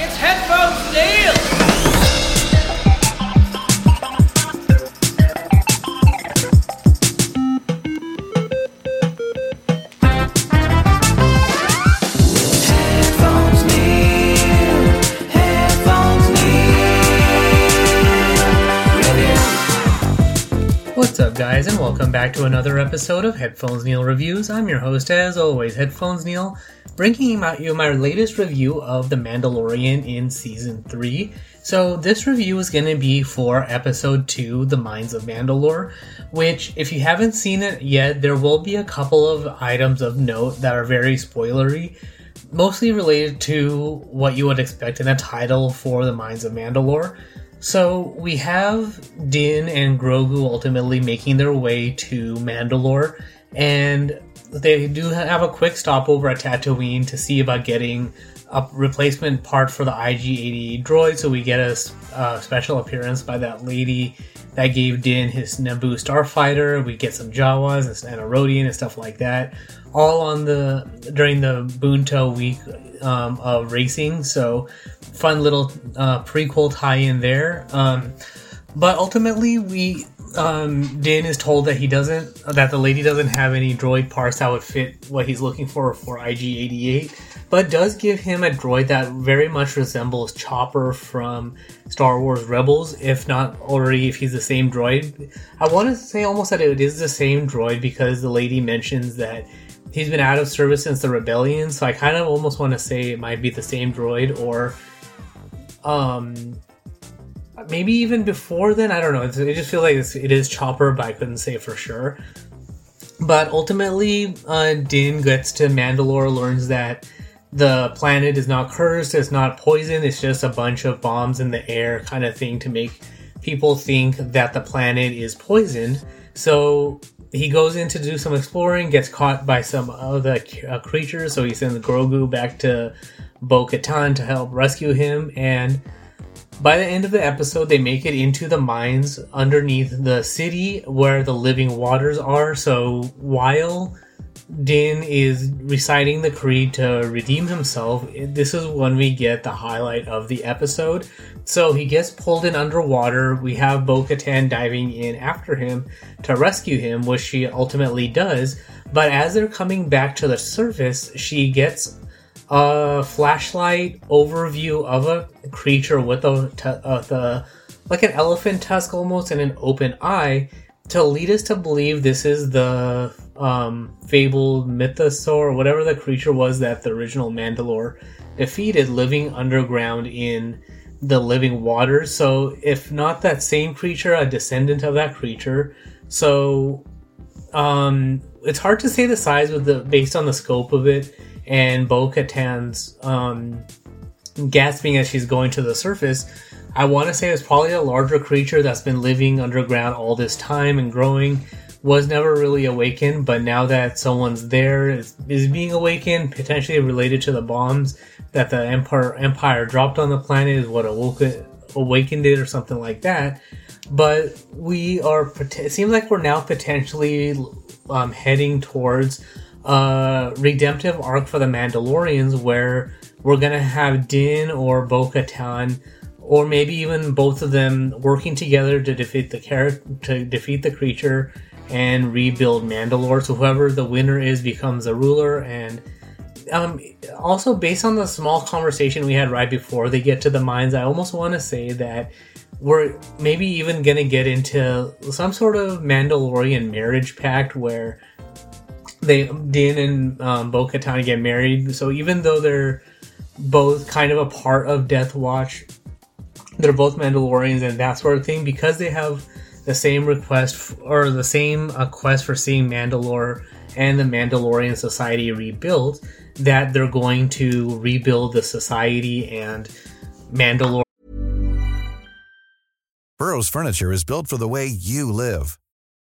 It's Headphones Neil! What's up, guys, and welcome back to another episode of Headphones Neil Reviews. I'm your host, as always, Headphones Neil, bringing you my latest review of The Mandalorian in Season 3. So, this review is going to be for Episode 2, The Mines of Mandalore, which, if you haven't seen it yet, there will be a couple of items of note that are very spoilery, mostly related to what you would expect in a title for The Mines of Mandalore. So we have Din and Grogu ultimately making their way to Mandalore, and they do have a quick stopover at Tatooine to see about getting a replacement part for the IG-88 droid. So we get a special appearance by that lady that gave Din his Naboo starfighter. We get some Jawas and a Rodian and stuff like that, all on the during the Boonta Eve um, of racing. So fun little uh, prequel tie-in there. Um, but ultimately, we um, Din is told that he doesn't, that the lady doesn't have any droid parts that would fit what he's looking for for IG88, but does give him a droid that very much resembles Chopper from Star Wars Rebels, if not already, if he's the same droid. I want to say almost that it is the same droid because the lady mentions that he's been out of service since the rebellion, so I kind of almost want to say it might be the same droid or um maybe even before then i don't know. It just feels like it is chopper but i couldn't say for sure. But ultimately uh, din gets to mandalore learns that the planet is not cursed it's not poison it's just a bunch of bombs in the air kind of thing to make people think that the planet is poisoned. So he goes in to do some exploring gets caught by some other uh, creatures so he sends grogu back to bo-katan to help rescue him and by the end of the episode, they make it into the mines underneath the city where the living waters are. So while Din is reciting the creed to redeem himself, this is when we get the highlight of the episode. So he gets pulled in underwater. We have Bo Katan diving in after him to rescue him, which she ultimately does. But as they're coming back to the surface, she gets a flashlight overview of a creature with a uh, the like an elephant tusk almost and an open eye to lead us to believe this is the um, fabled mythosaur whatever the creature was that the original Mandalore defeated, living underground in the living waters. So, if not that same creature, a descendant of that creature. So, um, it's hard to say the size with the based on the scope of it and Bo Katan's um, gasping as she's going to the surface. I want to say it's probably a larger creature that's been living underground all this time and growing. Was never really awakened, but now that someone's there, is, is being awakened, potentially related to the bombs that the Empire Empire dropped on the planet, is what awoke it, awakened it, or something like that. But we are. It seems like we're now potentially um, heading towards a redemptive arc for the Mandalorians, where we're gonna have Din or Bo Katan or maybe even both of them working together to defeat the character to defeat the creature and rebuild Mandalore. So whoever the winner is becomes a ruler and um, also based on the small conversation we had right before they get to the mines, I almost want to say that we're maybe even gonna get into some sort of Mandalorian marriage pact where they Din and um, Bo Katan get married. So even though they're both kind of a part of Death Watch, they're both Mandalorians and that sort of thing because they have the same request f- or the same uh, quest for seeing Mandalore and the Mandalorian society rebuilt. That they're going to rebuild the society and Mandalore. Burrow's furniture is built for the way you live.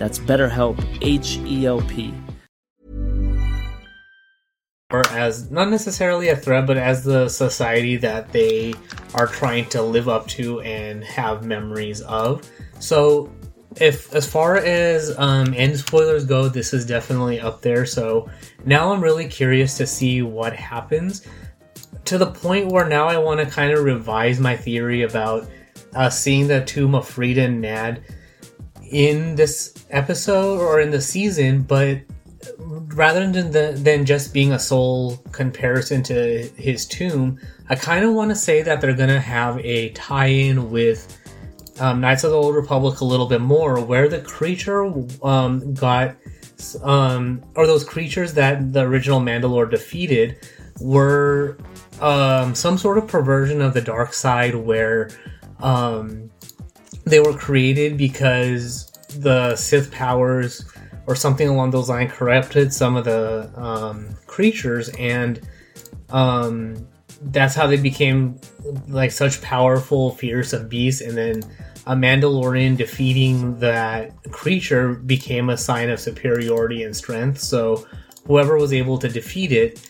That's BetterHelp, H E L P. or as not necessarily a threat, but as the society that they are trying to live up to and have memories of. So, if as far as um, end spoilers go, this is definitely up there. So now I'm really curious to see what happens to the point where now I want to kind of revise my theory about uh, seeing the tomb of Freedon Nadd in this episode or in the season, but rather than the, than just being a sole comparison to his tomb, I kind of want to say that they're gonna have a tie-in with um, Knights of the Old Republic a little bit more, where the creature um, got um, or those creatures that the original Mandalore defeated were um, some sort of perversion of the dark side, where um, they were created because the Sith powers or something along those lines corrupted some of the um, creatures, and um, that's how they became like such powerful, fearsome beasts. And then a Mandalorian defeating that creature became a sign of superiority and strength. So whoever was able to defeat it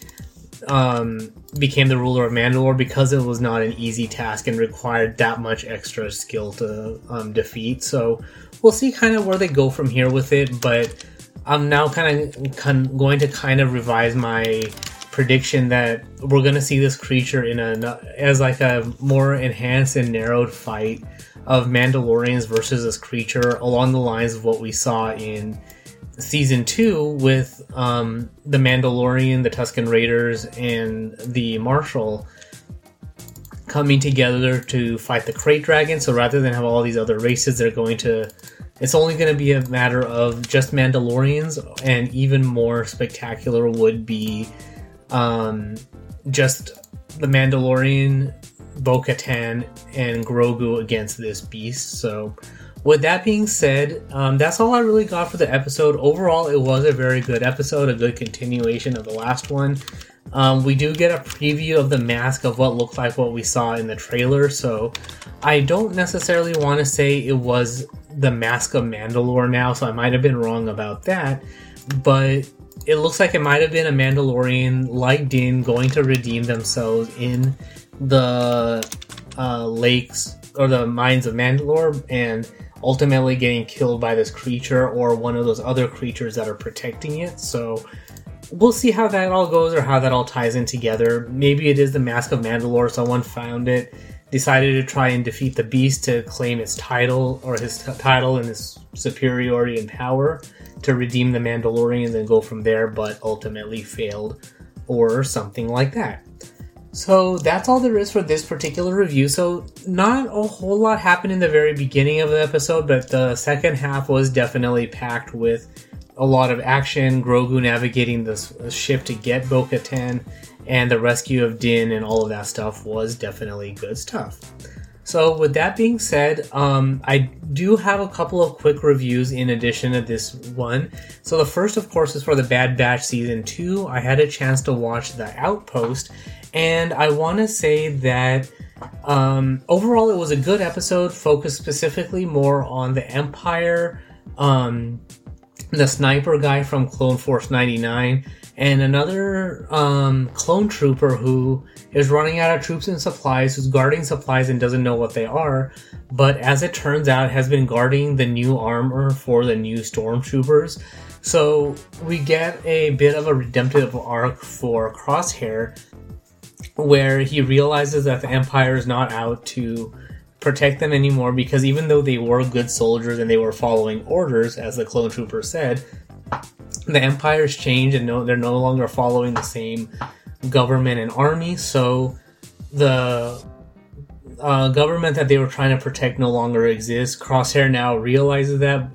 um, became the ruler of Mandalore because it was not an easy task and required that much extra skill to um, defeat. So we'll see kind of where they go from here with it. But I'm now kind of con- going to kind of revise my prediction that we're going to see this creature in a as like a more enhanced and narrowed fight of Mandalorians versus this creature along the lines of what we saw in season two with um, the Mandalorian, the Tusken Raiders, and the Marshal coming together to fight the Krayt Dragon. So rather than have all these other races, they're going to. It's only going to be a matter of just Mandalorians, and even more spectacular would be um, just the Mandalorian, Bo Katan, and Grogu against this beast. So with that being said, um, that's all I really got for the episode. Overall, it was a very good episode, a good continuation of the last one. Um, we do get a preview of the mask of what looked like what we saw in the trailer, so I don't necessarily want to say it was the mask of Mandalore now, so I might have been wrong about that, but it looks like it might have been a Mandalorian like Din going to redeem themselves in the uh, lakes or the mines of Mandalore and ultimately getting killed by this creature or one of those other creatures that are protecting it. So we'll see how that all goes or how that all ties in together. Maybe it is the Mask of Mandalore. Someone found it, decided to try and defeat the beast to claim its title or his t- title and his superiority and power to redeem the Mandalorian and then go from there, but ultimately failed or something like that. So that's all there is for this particular review. So not a whole lot happened in the very beginning of the episode, but the second half was definitely packed with a lot of action. Grogu navigating the ship to get Bo-Katan, and the rescue of Din, and all of that stuff was definitely good stuff. So with that being said, um, I do have a couple of quick reviews in addition to this one. So the first, of course, is for the Bad Batch season two. I had a chance to watch The Outpost, and I want to say that um, overall it was a good episode, focused specifically more on the Empire, um, the sniper guy from Clone Force 99, and another um, clone trooper who is running out of troops and supplies, who's guarding supplies and doesn't know what they are, but as it turns out, has been guarding the new armor for the new stormtroopers. So we get a bit of a redemptive arc for Crosshair where he realizes that the Empire is not out to protect them anymore because even though they were good soldiers and they were following orders, as the clone trooper said, the Empire's changed and no, they're no longer following the same government and army. So the uh, government that they were trying to protect no longer exists. Crosshair now realizes that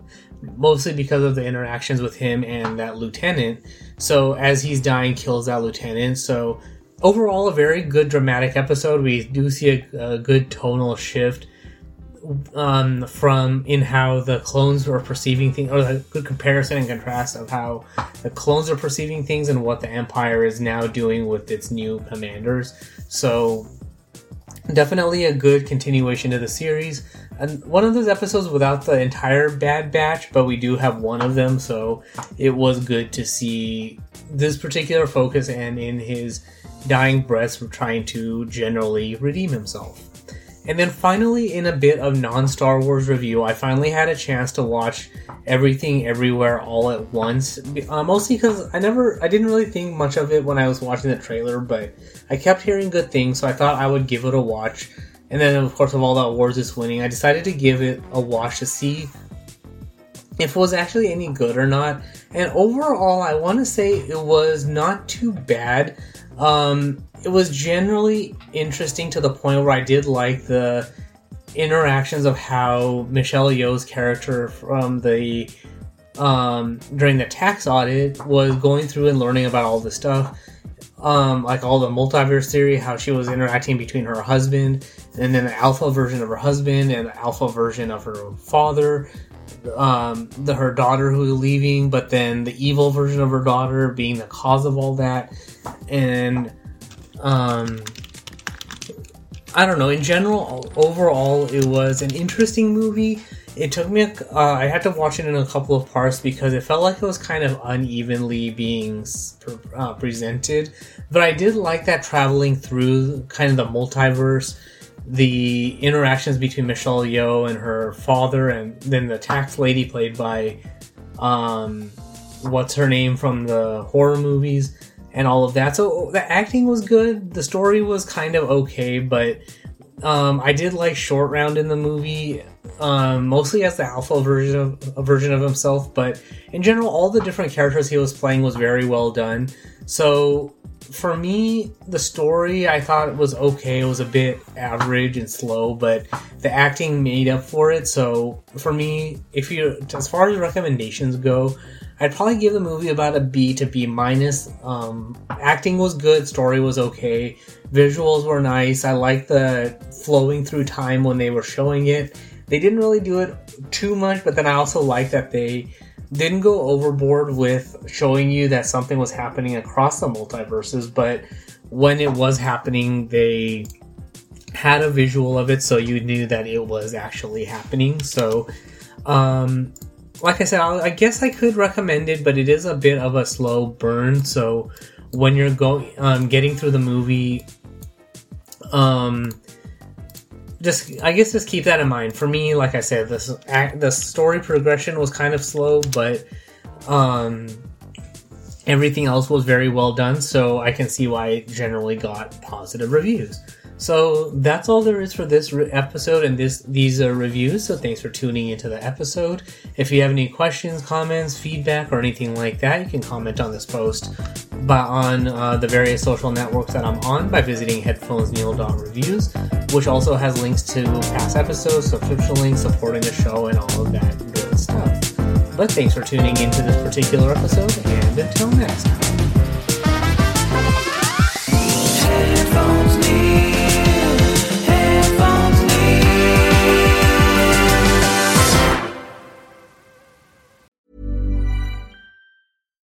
mostly because of the interactions with him and that lieutenant. So as he's dying, kills that lieutenant. So overall, a very good dramatic episode. We do see a, a good tonal shift um, from in how the clones are perceiving things, or a good comparison and contrast of how the clones are perceiving things and what the Empire is now doing with its new commanders. So, definitely a good continuation to the series. And one of those episodes without the entire Bad Batch, but we do have one of them, so it was good to see this particular focus and in his dying breaths trying to generally redeem himself. And then finally, in a bit of non Star Wars review, I finally had a chance to watch Everything Everywhere All at Once. Uh, mostly because I never, I didn't really think much of it when I was watching the trailer, but I kept hearing good things, so I thought I would give it a watch. And then, of course, of all the awards it's winning, I decided to give it a watch to see if it was actually any good or not. And overall, I want to say it was not too bad. Um, it was generally interesting to the point where I did like the interactions of how Michelle Yeoh's character from the um, during the tax audit was going through and learning about all this stuff, um, like all the multiverse theory, how she was interacting between her husband and then the alpha version of her husband and the alpha version of her father, um, the her daughter who was leaving, but then the evil version of her daughter being the cause of all that, and um, I don't know. In general, overall, it was an interesting movie. It took me. A, uh, I had to watch it in a couple of parts because it felt like it was kind of unevenly being uh, presented. But I did like that traveling through kind of the multiverse the interactions between Michelle Yeoh and her father, and then the tax lady played by, um, what's her name from the horror movies, and all of that. So the acting was good. The story was kind of okay, but um, I did like Short Round in the movie, um, mostly as the alpha version of a version of himself. But in general, all the different characters he was playing was very well done. So for me, the story I thought was okay. It was a bit average and slow, but the acting made up for it. So for me, if you as far as recommendations go, I'd probably give the movie about a B to B minus. Um, acting was good, story was okay, visuals were nice. I liked the flowing through time when they were showing it. They didn't really do it too much, but then I also like that they didn't go overboard with showing you that something was happening across the multiverses, but when it was happening, they had a visual of it so you knew that it was actually happening. So, um, like I said, I'll, I guess I could recommend it, but it is a bit of a slow burn. So, when you're going, um, getting through the movie, um, just I guess just keep that in mind. For me, like I said, this the story progression was kind of slow, but um, everything else was very well done. So I can see why it generally got positive reviews. So that's all there is for this re- episode and this these uh, reviews. So thanks for tuning into the episode. If you have any questions, comments, feedback, or anything like that, you can comment on this post by on uh, the various social networks that I'm on by visiting headphonesneil.reviews, which also has links to past episodes, subscription links, supporting the show, and all of that good stuff. But thanks for tuning into this particular episode, and until next time.